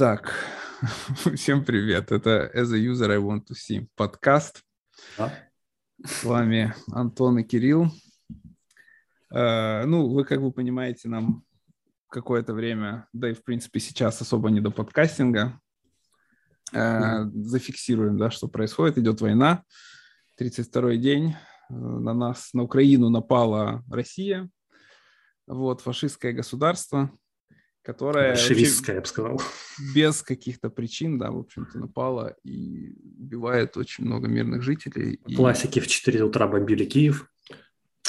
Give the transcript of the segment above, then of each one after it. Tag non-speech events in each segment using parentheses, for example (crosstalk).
Так, (laughs) всем привет. Это As a User I Want to See подкаст. Да. С вами Антон и Кирилл. Uh, ну, вы, как вы понимаете, нам какое-то время, да и в принципе сейчас особо не до подкастинга. Mm-hmm. Зафиксируем, да, что происходит. Идет война. 32-й день. Э, на нас, на Украину напала Россия. Вот, фашистское государство которая... Большевистская, я бы сказал. Без каких-то причин, да, в общем-то, напала и убивает очень много мирных жителей. Классики и... в 4 утра бомбили Киев.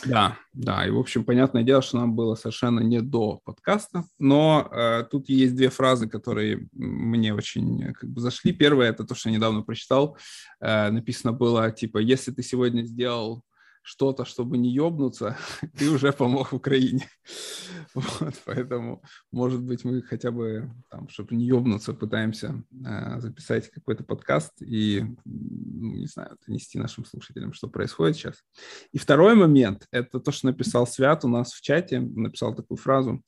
Да, да, и, в общем, понятное дело, что нам было совершенно не до подкаста, но э, тут есть две фразы, которые мне очень как бы зашли. Первое, это то, что я недавно прочитал, э, написано было, типа, если ты сегодня сделал что-то, чтобы не ёбнуться, (laughs) ты уже помог Украине. (laughs) Вот, поэтому, может быть, мы хотя бы, там, чтобы не ёбнуться, пытаемся э, записать какой-то подкаст и, ну, не знаю, донести нашим слушателям, что происходит сейчас. И второй момент, это то, что написал Свят у нас в чате, написал такую фразу.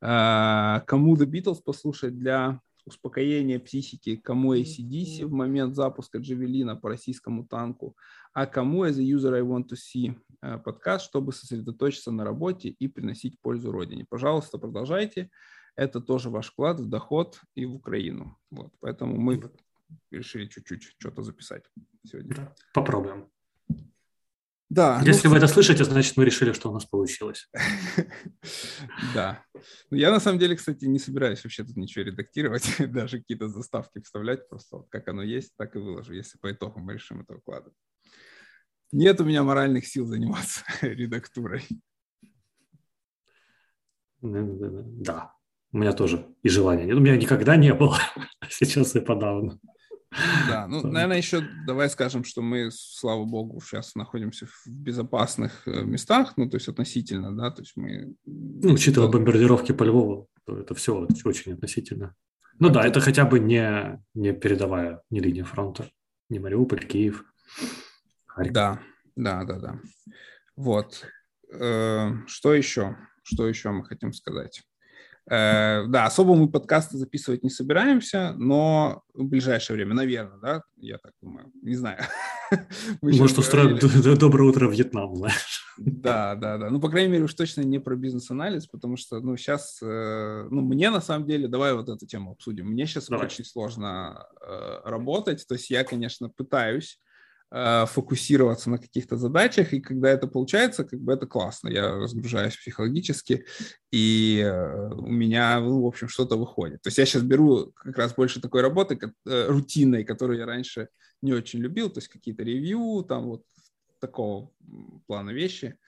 Э, кому The Beatles послушать для успокоения психики, кому ACDC в момент запуска Джавелина по российскому танку, а кому as a user I want to see э, подкаст, чтобы сосредоточиться на работе и приносить пользу родине. Пожалуйста, продолжайте. Это тоже ваш вклад в доход и в Украину. Вот, поэтому мы решили чуть-чуть что-то записать сегодня. Да, попробуем. Да. Если ну, вы это слышите, значит, мы решили, что у нас получилось. (laughs) Да. Ну, я на самом деле, кстати, не собираюсь вообще тут ничего редактировать, (laughs) даже какие-то заставки вставлять, просто как оно есть, так и выложу, если по итогам мы решим это выкладывать. Нет у меня моральных сил заниматься (laughs) редактурой. Да, у меня тоже и желания нет. У меня никогда не было, (laughs) сейчас и подавно. Да, ну, наверное, еще давай скажем, что мы, слава богу, сейчас находимся в безопасных э, местах, ну, то есть относительно, да, то есть мы... Ну, учитывая бомбардировки по Львову, то это все очень относительно. Ну да, это хотя бы не, не передовая, не линия фронта, не Мариуполь, Киев. Харьков. Да, да, да, да. Вот. Э, что еще? Что еще мы хотим сказать? Э, да, особо мы подкасты записывать не собираемся, но в ближайшее время, наверное, да, я так думаю, не знаю. (laughs) Может, устроим доброе утро Вьетнам, знаешь. Да, да, да. Ну, по крайней мере, уж точно не про бизнес-анализ, потому что, ну, сейчас, э, ну, мне на самом деле, давай вот эту тему обсудим. Мне сейчас давай. очень сложно работать, то есть я, конечно, пытаюсь, фокусироваться на каких-то задачах, и когда это получается, как бы это классно, я разгружаюсь психологически, и э, у меня, ну, в общем, что-то выходит. То есть я сейчас беру как раз больше такой работы, э, рутинной, которую я раньше не очень любил, то есть какие-то ревью, там вот такого плана вещи,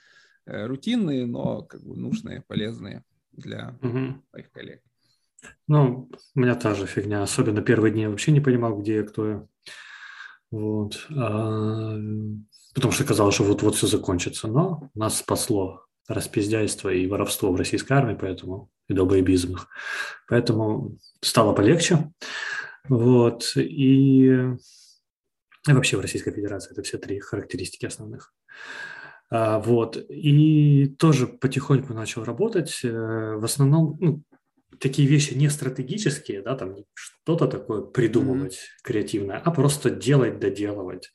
рутинные, но как бы нужные, полезные для угу. моих коллег. Ну, у меня та же фигня, особенно первые дни я вообще не понимал, где я, кто я. Вот. А, потому что казалось, что вот-вот все закончится. Но нас спасло распиздяйство и воровство в российской армии, поэтому и долбоебизм их. Поэтому стало полегче. Вот. И, и вообще в Российской Федерации это все три характеристики основных. А, вот. И тоже потихоньку начал работать. Э, в основном, ну, такие вещи не стратегические, да, там что-то такое придумывать mm-hmm. креативное, а просто делать, доделывать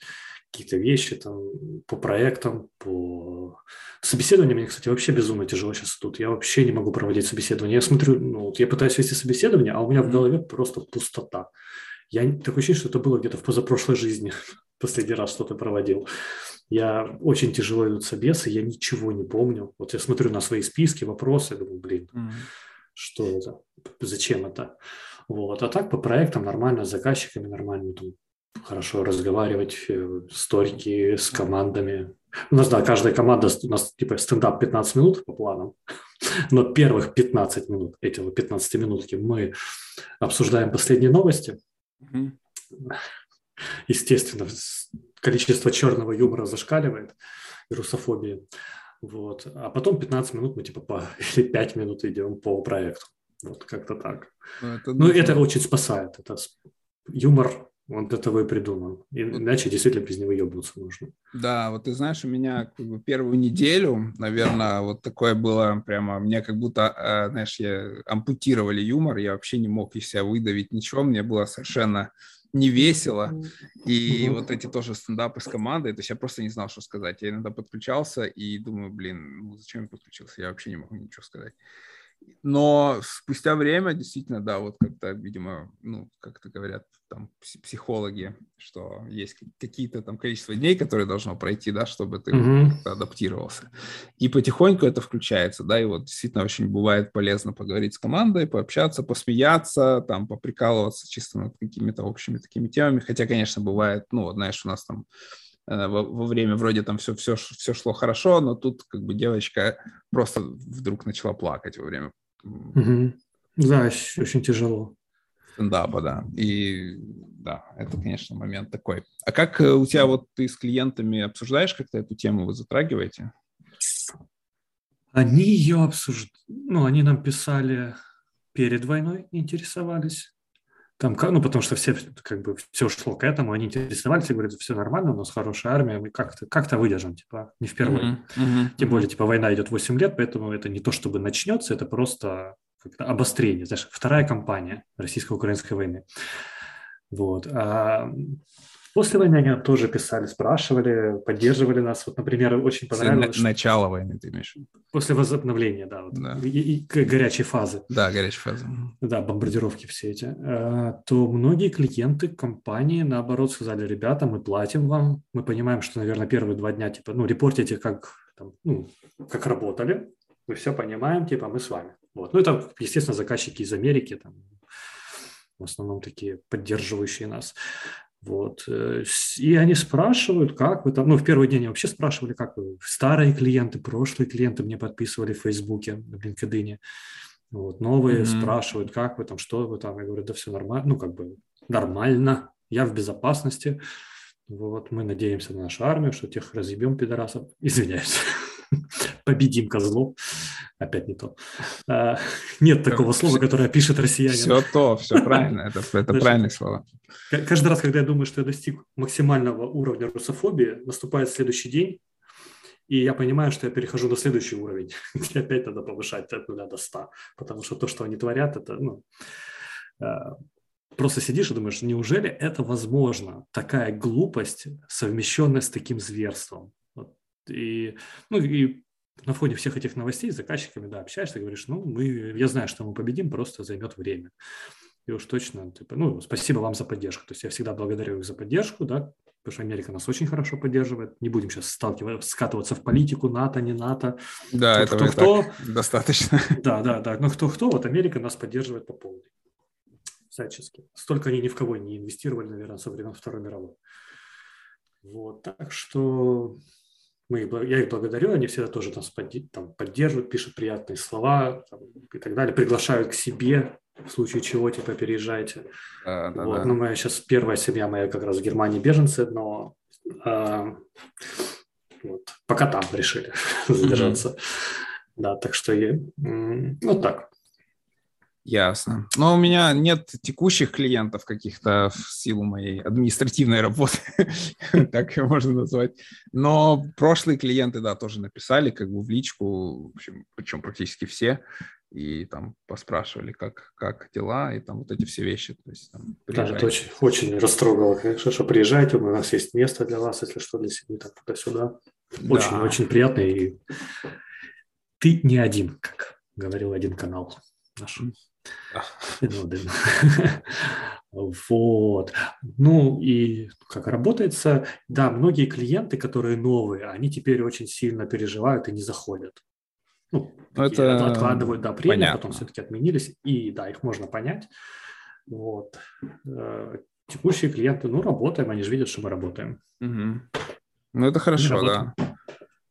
какие-то вещи там по проектам, по собеседованиям. Мне, кстати, вообще безумно тяжело сейчас тут. Я вообще не могу проводить собеседование. Я смотрю, ну, вот я пытаюсь вести собеседование, а у меня mm-hmm. в голове просто пустота. Я такое ощущение, что это было где-то в позапрошлой жизни. (laughs) Последний раз что-то проводил. Я очень тяжело идут собесы, я ничего не помню. Вот я смотрю на свои списки, вопросы, думаю, блин, mm-hmm что это, зачем это. Вот. А так по проектам нормально, с заказчиками нормально, там, хорошо разговаривать, э, сторики с командами. У нас, да, каждая команда, у нас типа стендап 15 минут по планам, (laughs) но первых 15 минут, эти 15 минутки мы обсуждаем последние новости. Естественно, количество черного юмора зашкаливает и русофобии. Вот. А потом 15 минут мы типа по, (laughs) или 5 минут идем по проекту. Вот как-то так. Ну, это, ну, это очень спасает. Это юмор Он для того и придуман. Иначе действительно без него ебнуться нужно. Да, вот ты знаешь, у меня как бы первую неделю, наверное, вот такое было прямо, мне как будто, э, знаешь, я, ампутировали юмор, я вообще не мог из себя выдавить ничего, мне было совершенно не весело. И mm вот эти тоже стендапы с командой, то есть я просто не знал, что сказать. Я иногда подключался и думаю, блин, ну зачем я подключился, я вообще не могу ничего сказать. Но спустя время, действительно, да, вот как-то, видимо, ну, как-то говорят там психологи, что есть какие-то там количество дней, которые должно пройти, да, чтобы ты mm-hmm. адаптировался. И потихоньку это включается, да, и вот действительно очень бывает полезно поговорить с командой, пообщаться, посмеяться, там, поприкалываться чисто над какими-то общими такими темами, хотя, конечно, бывает, ну, вот, знаешь, у нас там во, во время вроде там все, все, все шло хорошо, но тут как бы девочка просто вдруг начала плакать во время. Угу. Да, очень тяжело. Стендапа, да. И да, это, конечно, момент такой. А как э, у тебя вот ты с клиентами обсуждаешь как-то эту тему, вы затрагиваете? Они ее обсуждают. Ну, они нам писали перед войной, интересовались. Там, ну, потому что все, как бы, все шло к этому, они интересовались и говорят, все нормально, у нас хорошая армия, мы как-то как выдержим, типа, не впервые. Mm-hmm. Mm-hmm. Тем более, типа, война идет 8 лет, поэтому это не то, чтобы начнется, это просто как-то обострение, знаешь, вторая кампания российско-украинской войны. Вот. А После войны они тоже писали, спрашивали, поддерживали нас. Вот, например, очень понравилось... Что... Начало войны, ты имеешь После возобновления, да. Вот, да. И, и горячей фазы. Да, горячей фазы. Да, бомбардировки все эти. А, то многие клиенты компании, наоборот, сказали, ребята, мы платим вам, мы понимаем, что, наверное, первые два дня, типа, ну, репортите, как, там, ну, как работали, мы все понимаем, типа, мы с вами. Вот. Ну, это, естественно, заказчики из Америки, там, в основном такие поддерживающие нас. Вот. Э, и они спрашивают, как вы там, ну, в первый день они вообще спрашивали, как вы, старые клиенты, прошлые клиенты мне подписывали в Фейсбуке, в LinkedIn. Вот. Новые mm-hmm. спрашивают, как вы там, что вы там. Я говорю, да все нормально, ну, как бы нормально, я в безопасности. Вот, мы надеемся на нашу армию, что тех разъебем, пидорасов. (laughs) Извиняюсь. Победим козлов. Опять не то. А, нет такого слова, которое пишет россиянин. Все то, все правильно. Это, это правильные слова. Каждый раз, когда я думаю, что я достиг максимального уровня русофобии, наступает следующий день, и я понимаю, что я перехожу на следующий уровень, (laughs) где опять надо повышать от 0 до 100, потому что то, что они творят, это, ну, а, просто сидишь и думаешь, неужели это возможно, такая глупость, совмещенная с таким зверством? И, ну, и на фоне всех этих новостей с заказчиками, да, общаешься, говоришь, ну, мы, я знаю, что мы победим, просто займет время. И уж точно, типа, ну, спасибо вам за поддержку. То есть я всегда благодарю их за поддержку, да, потому что Америка нас очень хорошо поддерживает. Не будем сейчас сталкиваться, скатываться в политику, НАТО, не НАТО. Да, кто, этого кто, кто, достаточно. Да, да, да. Но кто-кто, вот Америка нас поддерживает по полной. Всячески. Столько они ни в кого не инвестировали, наверное, со времен Второй мировой. Вот, так что мы, я их благодарю, они всегда тоже нас там, поддерживают, пишут приятные слова там, и так далее, приглашают к себе, в случае чего, типа, переезжайте. Да, да, вот. да. Ну, моя сейчас первая семья моя как раз в Германии беженцы, но э, вот, пока там решили (laughs) задержаться. Mm-hmm. Да, так что, я, вот так. Ясно. Но у меня нет текущих клиентов каких-то в силу моей административной работы, (laughs) так ее можно назвать. Но прошлые клиенты, да, тоже написали как бы в личку, в общем, причем практически все, и там поспрашивали, как, как дела, и там вот эти все вещи. То есть, там, да, это очень, очень растрогало, конечно, что приезжайте, у нас есть место для вас, если что, для семьи, так туда-сюда. Очень, да. очень приятно, и ты не один, как говорил один канал наш. Вот. Ну и как работается, да, многие клиенты, которые новые, они теперь очень сильно переживают и не заходят. Ну, ну это откладывают до премии, понятно. потом все-таки отменились, и да, их можно понять. Вот. Э, текущие клиенты, ну, работаем, они же видят, что мы работаем. Угу. Ну, это хорошо, да.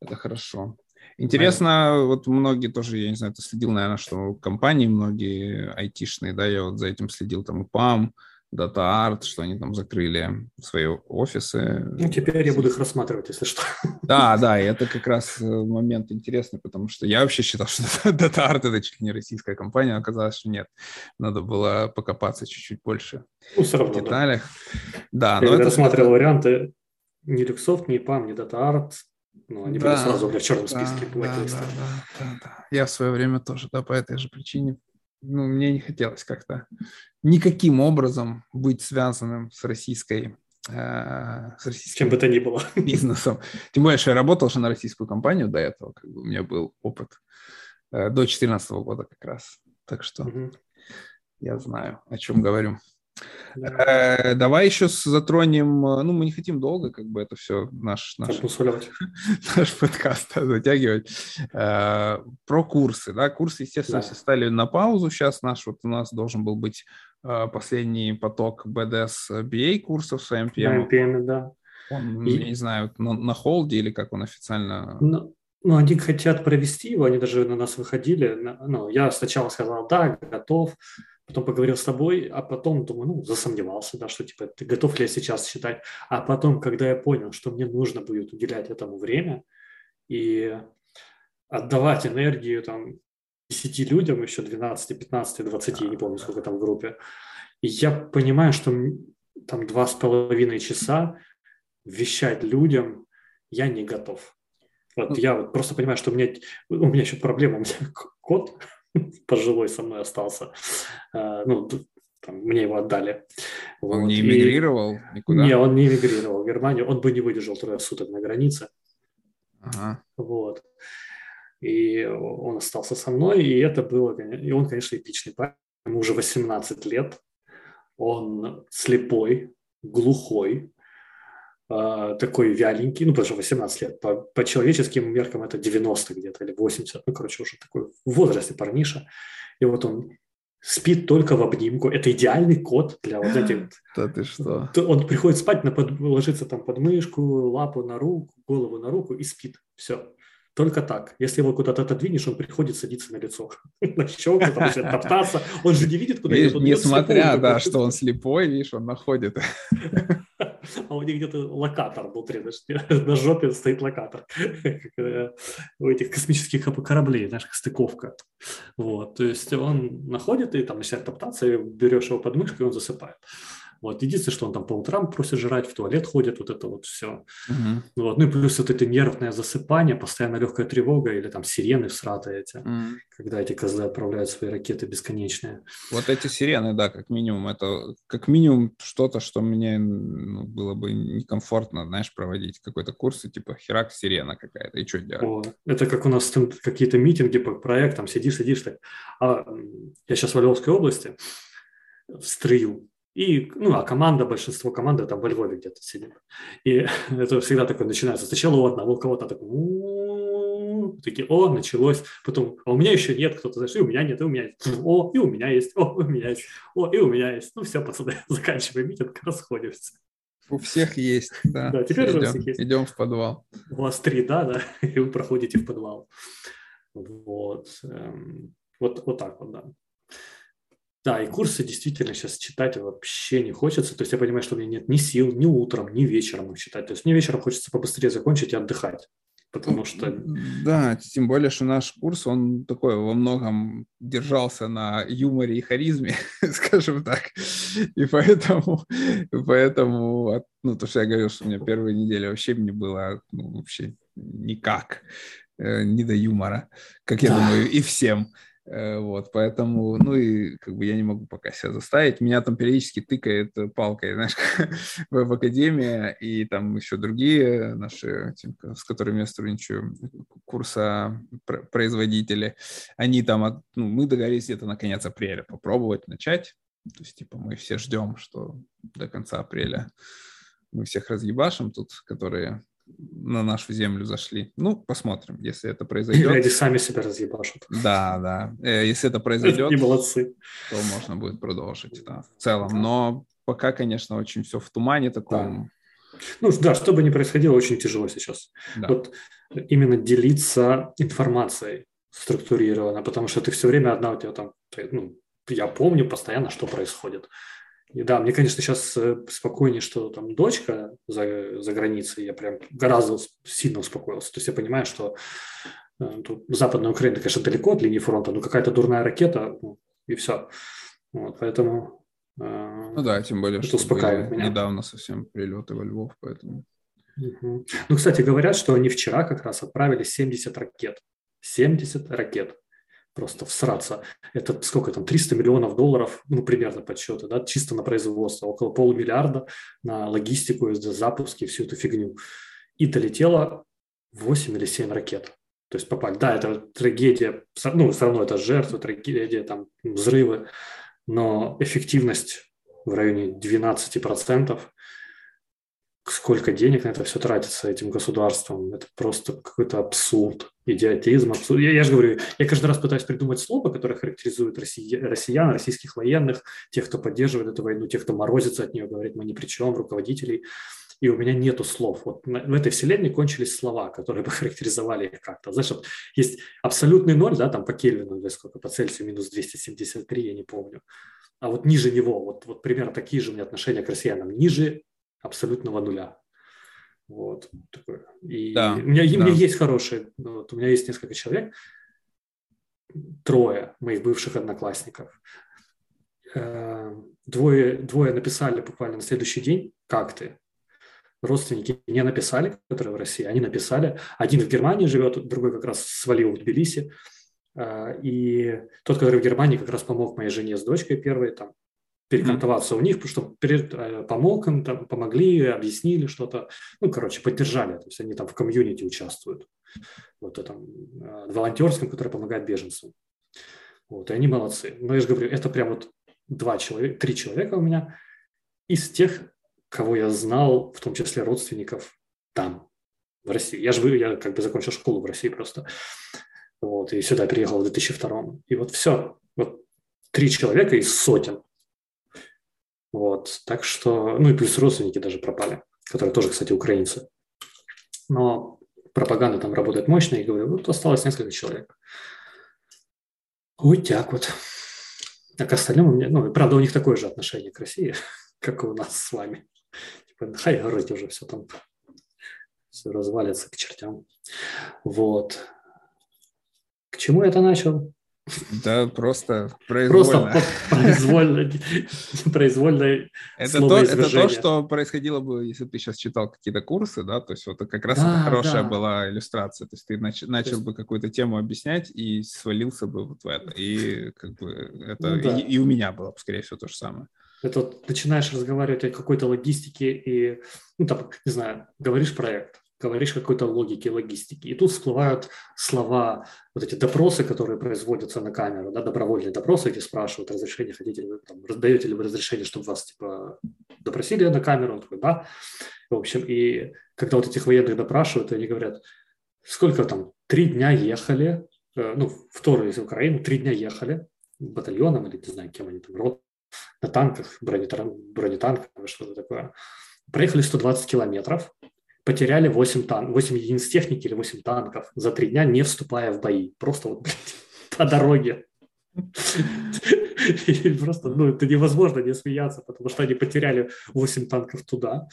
Это хорошо. Интересно, а... вот многие тоже, я не знаю, ты следил, наверное, что компании многие айтишные, да, я вот за этим следил, там ПАМ, Data Art, что они там закрыли свои офисы. Ну, теперь я буду их рассматривать, если что. Да, да, и это как раз э, момент интересный, потому что я вообще считал, что (laughs) Data Art это чуть ли не российская компания, а оказалось, что нет. Надо было покопаться чуть-чуть больше ну, все равно, в деталях. Да, да я но рассматривал это... варианты ни Люксофт, ни ПАМ, ни Data Art, ну, они да, были сразу у меня в черном да, списке. Да, да, да, да, да. Я в свое время тоже, да, по этой же причине ну, мне не хотелось как-то никаким образом быть связанным с российской э, с российским чем бы то ни было (laughs) бизнесом. Тем более, что я работал же на российскую компанию до этого, как бы у меня был опыт э, до 2014 года как раз. Так что угу. я знаю, о чем говорю. Э, давай еще затронем, э, ну, мы не хотим долго, как бы это все наш, наш, (laughs) наш подкаст затягивать. Э, про курсы, да, курсы, естественно, да. все стали на паузу. Сейчас наш, вот у нас должен был быть последний поток BDS BA курсов с MPM. MPM, да. Он, И... я не знаю, на, на холде или как он официально... Ну, они хотят провести его, они даже на нас выходили. Ну, я сначала сказал, да, готов потом поговорил с тобой, а потом думаю, ну, засомневался, да, что типа ты готов ли я сейчас считать, а потом, когда я понял, что мне нужно будет уделять этому время и отдавать энергию там 10 людям, еще 12, 15, 20, я не помню, сколько там в группе, и я понимаю, что там два с половиной часа вещать людям я не готов. Вот ну я вот просто понимаю, что у меня, у меня еще проблема, (laughs) у меня кот, (laughs) пожилой со мной остался. А, ну, там, мне его отдали. Он вот. не эмигрировал и... никуда? Не, он не эмигрировал в Германию. Он бы не выдержал трое суток на границе. Ага. Вот. И он остался со мной, и это было, и он, конечно, эпичный парень. Ему уже 18 лет. Он слепой, глухой, э, такой вяленький, ну, потому что 18 лет, по, по человеческим меркам это 90 где-то или 80, ну, короче, уже такой в возрасте парниша. И вот он спит только в обнимку. Это идеальный код для вот этих... (laughs) Да ты что? Он приходит спать, на под... ложится там под мышку, лапу на руку, голову на руку и спит. Все. Только так. Если его куда-то отодвинешь, он приходит садиться на лицо, (laughs) на щеку, там начинает топтаться. Он же не видит, куда видишь, Несмотря, да, что он слепой, видишь, он находит. (laughs) А у них где-то локатор внутри, (laughs) на жопе стоит локатор. (laughs) Э, у этих космических кораблей, знаешь, стыковка. Вот, то есть он находит и там начинает топтаться, и берешь его под мышку, и он засыпает. Вот. Единственное, что он там по утрам просит жрать, в туалет ходит, вот это вот все. Uh-huh. Вот. Ну и плюс вот это нервное засыпание, постоянно легкая тревога или там сирены всратые эти, uh-huh. когда эти козлы отправляют свои ракеты бесконечные. Вот эти сирены, да, как минимум, это как минимум что-то, что мне ну, было бы некомфортно, знаешь, проводить какой-то курс, и типа херак сирена какая-то, и что делать? О, это как у нас там какие-то митинги по проектам, сидишь, сидишь так. А, я сейчас в Орловской области, в строю, и, ну, а команда, большинство команды там во Львове где-то сидит. И (laughs) это всегда такое начинается. Сначала у одного кого-то такой, такие, о, началось. Потом, а у меня еще нет, кто-то, знаешь, и у меня нет, и у меня есть. О, и у меня есть, о, у меня есть, о, и у меня есть. Ну, все, пацаны, (laughs) заканчиваем митинг, расходимся. У всех есть, (laughs) да. Да, теперь идем, у всех есть. Идем в подвал. У вас три, да, да, и вы проходите в подвал. Вот. Эм, вот, вот так вот, да. Да, и курсы действительно сейчас читать вообще не хочется. То есть я понимаю, что у меня нет ни сил, ни утром, ни вечером их читать. То есть мне вечером хочется побыстрее закончить и отдыхать. Потому что... Да, тем более, что наш курс, он такой во многом держался на юморе и харизме, (laughs) скажем так. И поэтому, поэтому, ну, то, что я говорил, что у меня первые недели вообще мне было ну, вообще никак, э, не до юмора, как я да. думаю, и всем. Э, вот, поэтому, ну и как бы я не могу пока себя заставить. Меня там периодически тыкает палкой, знаешь, (laughs) в, в академии, и там еще другие наши, с которыми я сотрудничаю, курса производители, они там, ну, мы договорились где-то на конец апреля попробовать начать. То есть, типа, мы все ждем, что до конца апреля мы всех разъебашим тут, которые на нашу землю зашли. Ну, посмотрим, если это произойдет. Люди сами себя разъебашут. Да, да. Э, если это (laughs) произойдет, И молодцы. то можно будет продолжить, да, в целом. Но пока, конечно, очень все в тумане таком. Да. Ну да, что бы ни происходило, очень тяжело сейчас. Да. Вот именно делиться информацией структурированно, потому что ты все время одна у тебя там, ну, я помню постоянно, что происходит. И да, мне, конечно, сейчас э, спокойнее, что там дочка за, за границей, я прям гораздо сильно успокоился. То есть я понимаю, что э, тут Западная Украина, конечно, далеко от линии фронта, но какая-то дурная ракета, ну, и все. Вот, поэтому э, ну да, тем более, что успокаивает меня. недавно совсем прилеты во Львов, поэтому... Угу. Ну, кстати, говорят, что они вчера как раз отправили 70 ракет. 70 ракет просто всраться. Это сколько там, 300 миллионов долларов, ну, примерно подсчеты, да, чисто на производство, около полумиллиарда на логистику, запуски, всю эту фигню. И долетело 8 или 7 ракет. То есть попали. Да, это трагедия, ну, все равно это жертвы, трагедия, там, взрывы, но эффективность в районе 12%, сколько денег на это все тратится этим государством, это просто какой-то абсурд, идиотизм, абсурд. Я, я же говорю, я каждый раз пытаюсь придумать слово, которое характеризует россия, россиян, российских военных, тех, кто поддерживает эту войну, тех, кто морозится от нее, говорит, мы ни при чем, руководителей, и у меня нету слов. Вот в этой вселенной кончились слова, которые бы (laughs) характеризовали их как-то. Знаешь, вот есть абсолютный ноль, да, там по Кельвину, сколько, по Цельсию минус 273, я не помню. А вот ниже него, вот, вот примерно такие же у меня отношения к россиянам, ниже абсолютного нуля. Вот. Такое. И да, у, меня, да. у меня есть хорошие, вот, у меня есть несколько человек, трое моих бывших одноклассников. Э, двое, двое написали буквально на следующий день, как ты? Родственники не написали, которые в России, они написали. Один в Германии живет, другой как раз свалил в Тбилиси. Э, и тот, который в Германии, как раз помог моей жене с дочкой первой, там, перекантоваться у них, чтобы перед, э, помог им, там, помогли, объяснили что-то, ну, короче, поддержали, то есть они там в комьюнити участвуют, вот этом э, волонтерском, который помогает беженцам. Вот, и они молодцы. Но я же говорю, это прям вот два человека, три человека у меня из тех, кого я знал, в том числе родственников там, в России. Я же я как бы закончил школу в России просто. Вот, и сюда переехал в 2002. И вот все. Вот три человека из сотен. Вот, так что, ну и плюс родственники даже пропали, которые тоже, кстати, украинцы. Но пропаганда там работает мощно, и говорю, вот осталось несколько человек. Вот так вот. А к у меня, ну, правда, у них такое же отношение к России, (laughs) как и у нас с вами. Типа, хай горыть уже все там, все развалится к чертям. Вот. К чему я это начал? Да, просто произвольно. Просто произвольно, произвольно это то, это то, что происходило бы, если ты сейчас читал какие-то курсы, да, то есть вот как раз да, это хорошая да. была иллюстрация, то есть ты нач, начал есть... бы какую-то тему объяснять и свалился бы вот в это, и как бы это, ну, да. и, и у меня было, скорее всего, то же самое. Это вот начинаешь разговаривать о какой-то логистике и, ну, там, не знаю, говоришь проект, говоришь какой-то логике, логистике. И тут всплывают слова, вот эти допросы, которые производятся на камеру, да, добровольные допросы, где спрашивают разрешение, хотите ли там, даете ли вы разрешение, чтобы вас, типа, допросили на камеру, он такой, да. В общем, и когда вот этих военных допрашивают, они говорят, сколько там, три дня ехали, э, ну, второй из Украины, три дня ехали батальоном или не знаю, кем они там, рот, на танках, бронетанках, что-то такое. Проехали 120 километров, потеряли 8, тан 8 единиц техники или 8 танков за три дня, не вступая в бои. Просто вот, (laughs) блядь, по дороге. (laughs) Просто, ну, это невозможно не смеяться, потому что они потеряли 8 танков туда.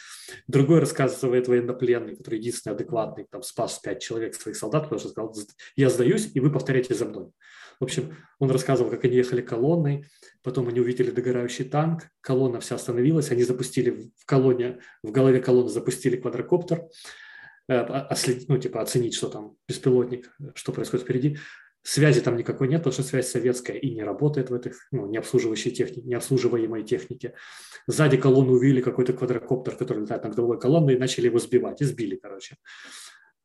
Другой рассказывает военнопленный, который единственный адекватный, там, спас 5 человек своих солдат, потому что сказал, я сдаюсь, и вы повторяете за мной. В общем, он рассказывал, как они ехали колонной, потом они увидели догорающий танк, колонна вся остановилась, они запустили в колонне, в голове колонны запустили квадрокоптер, э, ну, типа оценить, что там беспилотник, что происходит впереди. Связи там никакой нет, потому что связь советская и не работает в этих ну, необслуживающей технике, необслуживаемой технике. Сзади колонну увидели какой-то квадрокоптер, который летает над головой колонны, и начали его сбивать, и сбили, короче.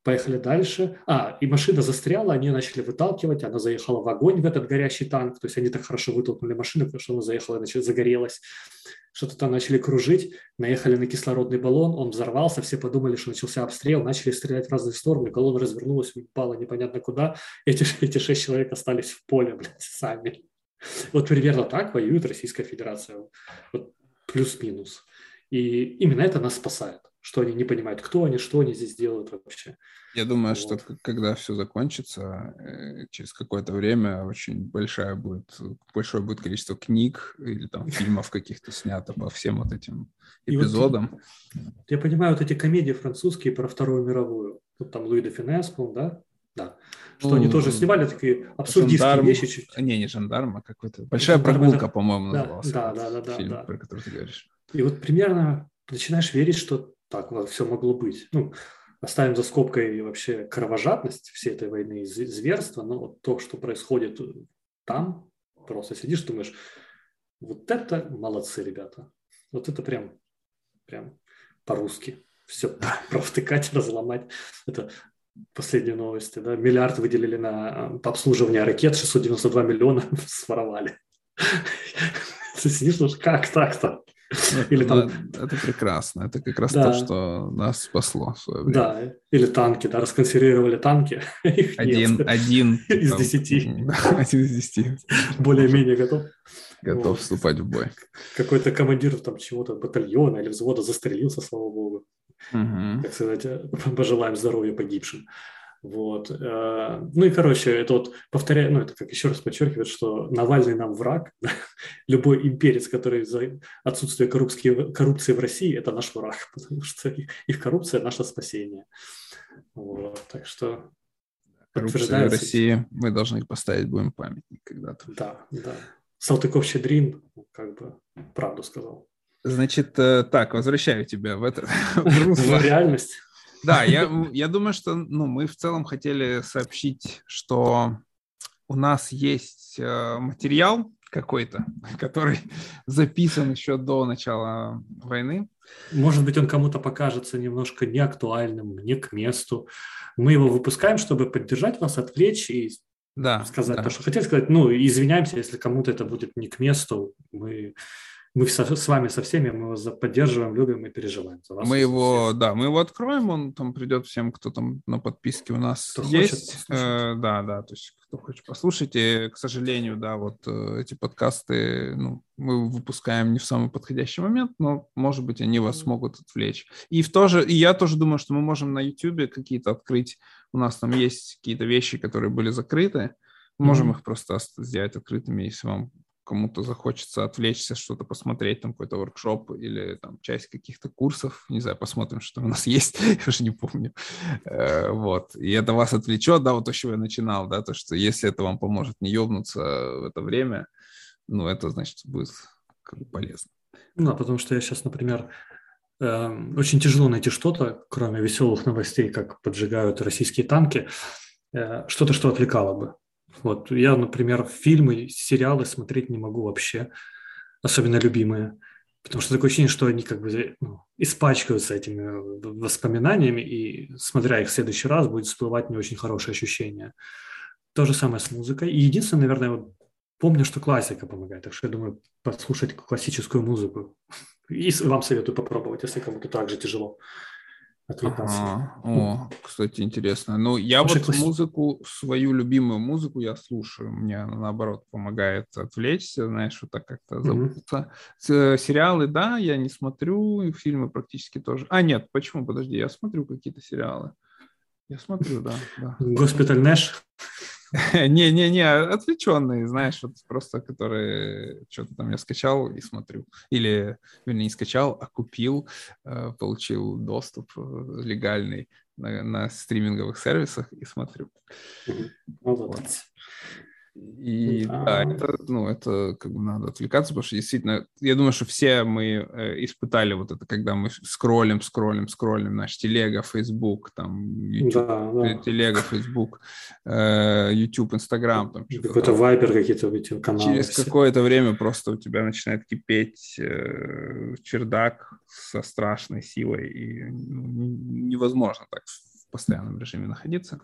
Поехали дальше. А, и машина застряла, они начали выталкивать, она заехала в огонь в этот горящий танк, то есть они так хорошо вытолкнули машину, потому что она заехала, значит, загорелась. Что-то там начали кружить, наехали на кислородный баллон, он взорвался, все подумали, что начался обстрел, начали стрелять в разные стороны, колонна развернулась, упала непонятно куда. Эти, эти шесть человек остались в поле, (laughs) блядь, сами. Вот примерно так воюет Российская Федерация. Вот плюс-минус. И именно это нас спасает. Что они не понимают, кто они, что они здесь делают вообще. Я думаю, вот. что когда все закончится, э, через какое-то время очень большая будет, большое будет количество книг или там (laughs) фильмов каких-то снято по всем вот этим эпизодам. Вот, я понимаю, вот эти комедии французские про Вторую мировую, вот там Луи де Финес, да? Да. Что ну, они тоже снимали такие абсурдистские жандарм... вещи. Не, не жандарм, а какой-то. Большая жандарм, прогулка, это... по-моему, да, назывался. Да, да, да, да, фильм, да. про который ты говоришь. И вот примерно начинаешь верить, что так все могло быть. Ну, оставим за скобкой вообще кровожадность всей этой войны и зверства, но вот то, что происходит там, просто сидишь, думаешь, вот это молодцы ребята. Вот это прям, прям по-русски. Все (laughs) провтыкать, разломать. Это последние новости. Да? Миллиард выделили на обслуживание ракет, 692 миллиона (laughs) своровали. (laughs) Ты сидишь, как так-то? (laughs) Или там... Это прекрасно. Это как раз да. то, что нас спасло в свое время. Да, или танки, да, расконсервировали танки. (laughs) Их один, нет. один (laughs) из там, десяти. один из десяти. Более-менее готов. Готов вот. вступать в бой. Какой-то командир там чего-то батальона или взвода застрелился, слава богу. Угу. Так сказать, пожелаем здоровья погибшим. Вот. Э, ну и, короче, это вот повторяю, ну это как еще раз подчеркивает, что Навальный нам враг. (laughs) Любой имперец, который за отсутствие коррупции, коррупции в России, это наш враг, (laughs) потому что их коррупция – наше спасение. Вот. Так что Коррупция в России, мы должны поставить будем памятник когда-то. Да, да. Салтыков-Щедрин как бы правду сказал. Значит, э, так, возвращаю тебя в это. (laughs) В реальность. Да, я, я думаю, что ну, мы в целом хотели сообщить, что у нас есть э, материал какой-то, (laughs) который записан еще до начала войны. Может быть, он кому-то покажется немножко неактуальным, не к месту. Мы его выпускаем, чтобы поддержать вас, отвлечь и да, сказать да. то, что хотели сказать. Ну, извиняемся, если кому-то это будет не к месту. Мы мы со, с вами со всеми, мы его поддерживаем, любим и переживаем. За вас мы его, да, мы его откроем, он там придет всем, кто там на подписке у нас кто есть. э, да, да, то есть кто хочет послушать. И, к сожалению, да, вот э, эти подкасты, ну, мы выпускаем не в самый подходящий момент, но, может быть, они вас смогут отвлечь. И в то же, и я тоже думаю, что мы можем на YouTube какие-то открыть. У нас там есть какие-то вещи, которые были закрыты. Можем mm-hmm. их просто сделать открытыми, если вам кому-то захочется отвлечься, что-то посмотреть, там какой-то воркшоп или там часть каких-то курсов, не знаю, посмотрим, что у нас (laughs) есть, я уже не помню. Э, вот, и это вас отвлечет, да, вот то, с чего я начинал, да, то, что если это вам поможет не ебнуться в это время, ну, это, значит, будет как бы полезно. Ну, потому что я сейчас, например, эм, очень тяжело найти что-то, кроме веселых новостей, как поджигают российские танки, э, что-то, что отвлекало бы. Вот я, например, фильмы, сериалы смотреть не могу вообще, особенно любимые, потому что такое ощущение, что они как бы ну, испачкаются этими воспоминаниями, и смотря их в следующий раз, будет всплывать не очень хорошее ощущение. То же самое с музыкой. И единственное, наверное, вот помню, что классика помогает, так что я думаю, послушать классическую музыку. (laughs) И вам советую попробовать, если кому-то так же тяжело отвлекаться. Ага. О, кстати, интересно. Ну, я вот класс... музыку, свою любимую музыку я слушаю. Мне наоборот помогает отвлечься, знаешь, вот так как-то забыться. Mm-hmm. Сериалы, да, я не смотрю, и фильмы практически тоже. А, нет, почему? Подожди, я смотрю какие-то сериалы. Я смотрю, да. да. Госпиталь Нэш? (laughs) Не-не-не, отвлеченные, знаешь, вот просто которые что-то там я скачал и смотрю. Или, вернее, не скачал, а купил, э, получил доступ э, легальный на, на стриминговых сервисах и смотрю. Молодец. И да, да это, ну, это как бы надо отвлекаться, потому что действительно, я думаю, что все мы э, испытали вот это, когда мы скроллим, скроллим, скроллим, наш телега, Facebook, там, YouTube, да, да. телега, Facebook, э, YouTube, Instagram. Там, Какой-то Viber какие-то эти каналы. Через все. какое-то время просто у тебя начинает кипеть э, чердак со страшной силой, и ну, невозможно так в постоянном режиме находиться.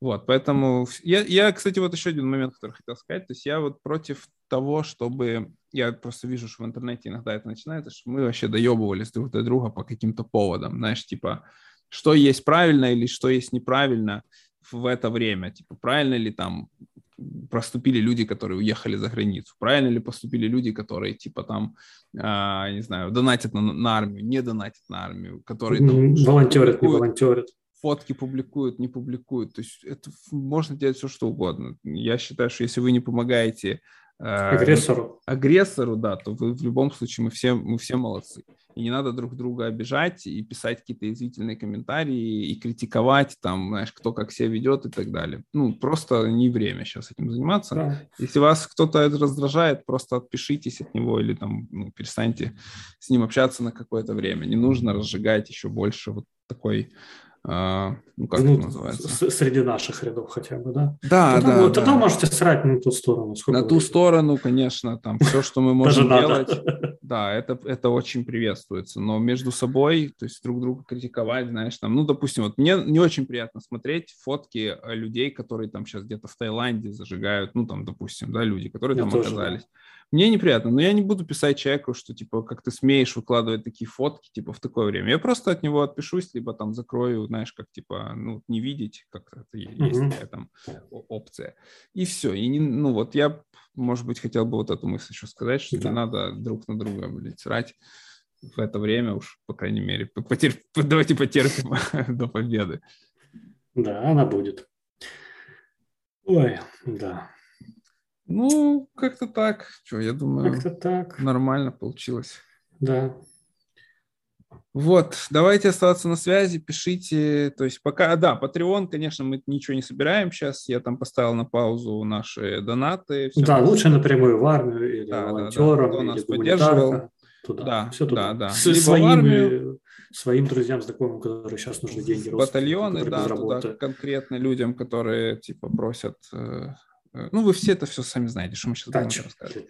Вот, поэтому я, я, кстати, вот еще один момент, который хотел сказать, то есть я вот против того, чтобы, я просто вижу, что в интернете иногда это начинается, что мы вообще доебывались друг до друга по каким-то поводам, знаешь, типа, что есть правильно или что есть неправильно в это время, типа, правильно ли там проступили люди, которые уехали за границу? Правильно ли поступили люди, которые, типа, там, э, не знаю, донатят на, на армию, не донатят на армию, которые... Там, волонтерят, не волонтерят. Фотки публикуют, не публикуют. То есть это можно делать все, что угодно. Я считаю, что если вы не помогаете Э, агрессору. Агрессору, да, то вы, в любом случае мы все, мы все молодцы. И не надо друг друга обижать и писать какие-то извительные комментарии и критиковать, там, знаешь, кто как себя ведет и так далее. Ну, просто не время сейчас этим заниматься. Да. Если вас кто-то это раздражает, просто отпишитесь от него или там ну, перестаньте с ним общаться на какое-то время. Не нужно разжигать еще больше вот такой ну, как ну, это называется? Среди наших рядов хотя бы, да? Да, тогда, да. Вот, да. Тогда можете срать на ту сторону. На ту сторону, конечно, там все, что мы (laughs) можем делать, да, это, это очень приветствуется. Но между собой, то есть друг друга критиковать, знаешь, там, ну, допустим, вот мне не очень приятно смотреть фотки людей, которые там сейчас где-то в Таиланде зажигают, ну, там, допустим, да, люди, которые там оказались. Мне неприятно, но я не буду писать человеку, что, типа, как ты смеешь выкладывать такие фотки, типа, в такое время. Я просто от него отпишусь, либо там закрою, знаешь, как, типа, ну, не видеть, как это есть mm-hmm. такая там опция. И все. И, не, ну, вот я, может быть, хотел бы вот эту мысль еще сказать, что да. не надо друг на друга, блядь, срать в это время уж, по крайней мере, потерп... (laughs) давайте потерпим (laughs) до победы. Да, она будет. Ой, да. Ну, как-то так. Что, я думаю, как-то так. нормально получилось. Да. Вот, давайте оставаться на связи, пишите. То есть пока, да, Patreon, конечно, мы ничего не собираем сейчас. Я там поставил на паузу наши донаты. Да, лучше напрямую в армию или да, волонтерам, да, да. Кто нас поддерживал. Туда. Да, все туда. Да, да. С, своими, своим друзьям, знакомым, которые сейчас нужны деньги. Батальоны, да, туда конкретно людям, которые типа просят Э, ну, вы все это все сами знаете, что мы сейчас будем рассказывать.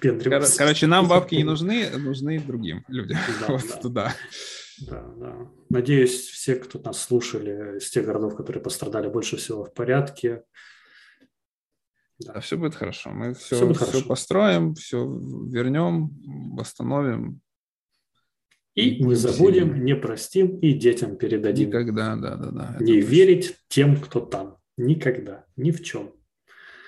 Кор- короче, нам бабки не нужны, нужны другим людям. Да, (laughs) вот да. туда. Да, да. Надеюсь, все, кто нас слушали из тех городов, которые пострадали больше всего в порядке. Да, да все будет хорошо. Мы все, все, все хорошо. построим, все вернем, восстановим. И, не забудем, не простим и детям передадим. Никогда, да, да, да. Не верить тем, кто там. Никогда, ни в чем.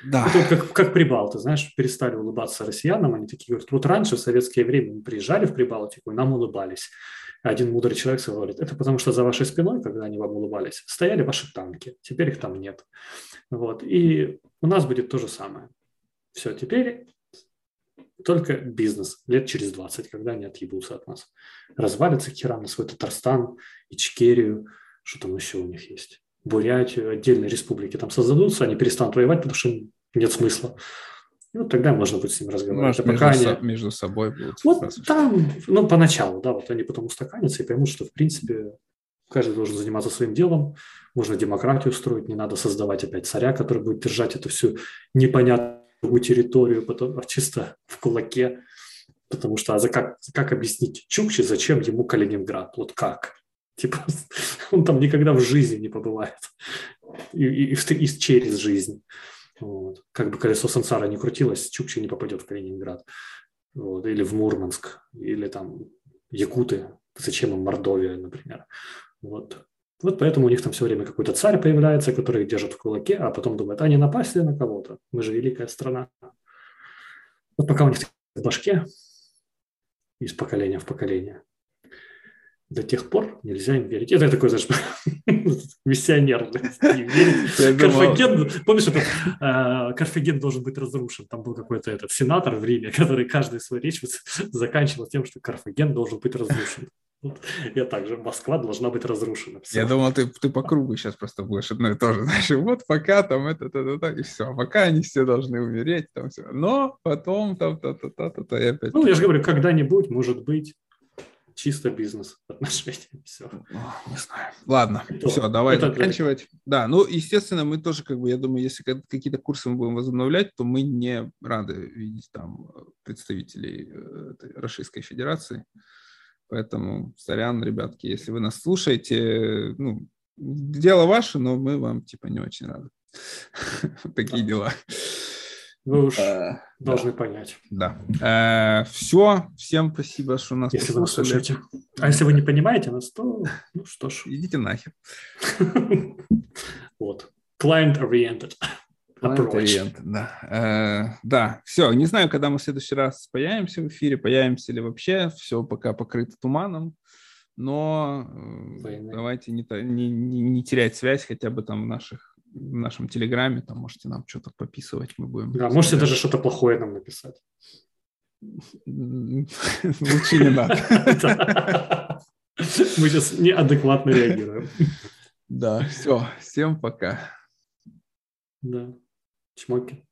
Да. Это вот как, как Прибалты, знаешь, перестали улыбаться россиянам, они такие говорят, вот раньше в советское время мы приезжали в Прибалтику, и нам улыбались. Один мудрый человек говорит, это потому что за вашей спиной, когда они вам улыбались, стояли ваши танки, теперь их там нет. Вот. И у нас будет то же самое. Все, теперь только бизнес лет через 20, когда они отъебутся от нас. Развалится хера на свой Татарстан, Ичкерию, что там еще у них есть. Бурятию, отдельные республики там создадутся, они перестанут воевать, потому что нет смысла. И вот тогда можно будет с ним разговаривать. Может, а между, они... со, между собой будут. Вот там, ну, поначалу, да, вот они потом устаканятся и поймут, что, в принципе, каждый должен заниматься своим делом, можно демократию строить, не надо создавать опять царя, который будет держать эту всю непонятную территорию, потом (laughs) чисто в кулаке. Потому что а за как, как объяснить Чукче, зачем ему Калининград? Вот как? Типа (laughs) он там никогда в жизни не побывает. И, и, и через жизнь. Вот. Как бы колесо сансара не крутилось, Чукчи не попадет в Калининград. Вот. Или в Мурманск. Или там якуты. Зачем им Мордовия, например. Вот. Вот поэтому у них там все время какой-то царь появляется, который их держит в кулаке, а потом думает, а не на кого-то? Мы же великая страна. Вот пока у них в башке из поколения в поколение до тех пор нельзя им верить. Это такой, знаешь, (laughs) миссионер. Карфаген, помнишь, этот, э, Карфаген должен быть разрушен. Там был какой-то этот сенатор в Риме, (laughs) который каждую свою речь (laughs) заканчивал тем, что Карфаген должен быть разрушен. Я также, Москва должна быть разрушена. Все. Я думал, ты, ты по кругу сейчас просто будешь одно и то же. Знаешь, вот пока там это, это, это, и все. А пока они все должны умереть, там все. Но потом там, та-та-та-та-та, и опять. Ну, я же говорю, когда-нибудь, может быть, чисто бизнес отношения. (laughs) Все. Не знаю. Ладно, То, все, давай это заканчивать. Да, ну, естественно, мы тоже, как бы, я думаю, если какие-то курсы мы будем возобновлять, то мы не рады видеть там представителей э, Российской Федерации. Поэтому, сорян, ребятки, если вы нас слушаете, ну, дело ваше, но мы вам, типа, не очень рады. (laughs) Такие дела. Вы уж а, должны да. понять. Да. Э, все. Всем спасибо, что нас Если вы нас слушаете. А если вы не понимаете нас, то ну что ж. Идите нахер. (laughs) Вот. Client-oriented. Planet Orient, да. Э, да, все, не знаю, когда мы в следующий раз появимся в эфире, появимся ли вообще, все пока покрыто туманом, но э, Войны. давайте не, не, не терять связь хотя бы там в наших в нашем телеграме, там можете нам что-то пописывать, мы будем... Да, можете даже что-то плохое нам написать. Лучше не надо. (laughs) Мы сейчас неадекватно реагируем. Да, все, всем пока. Да, чмоки.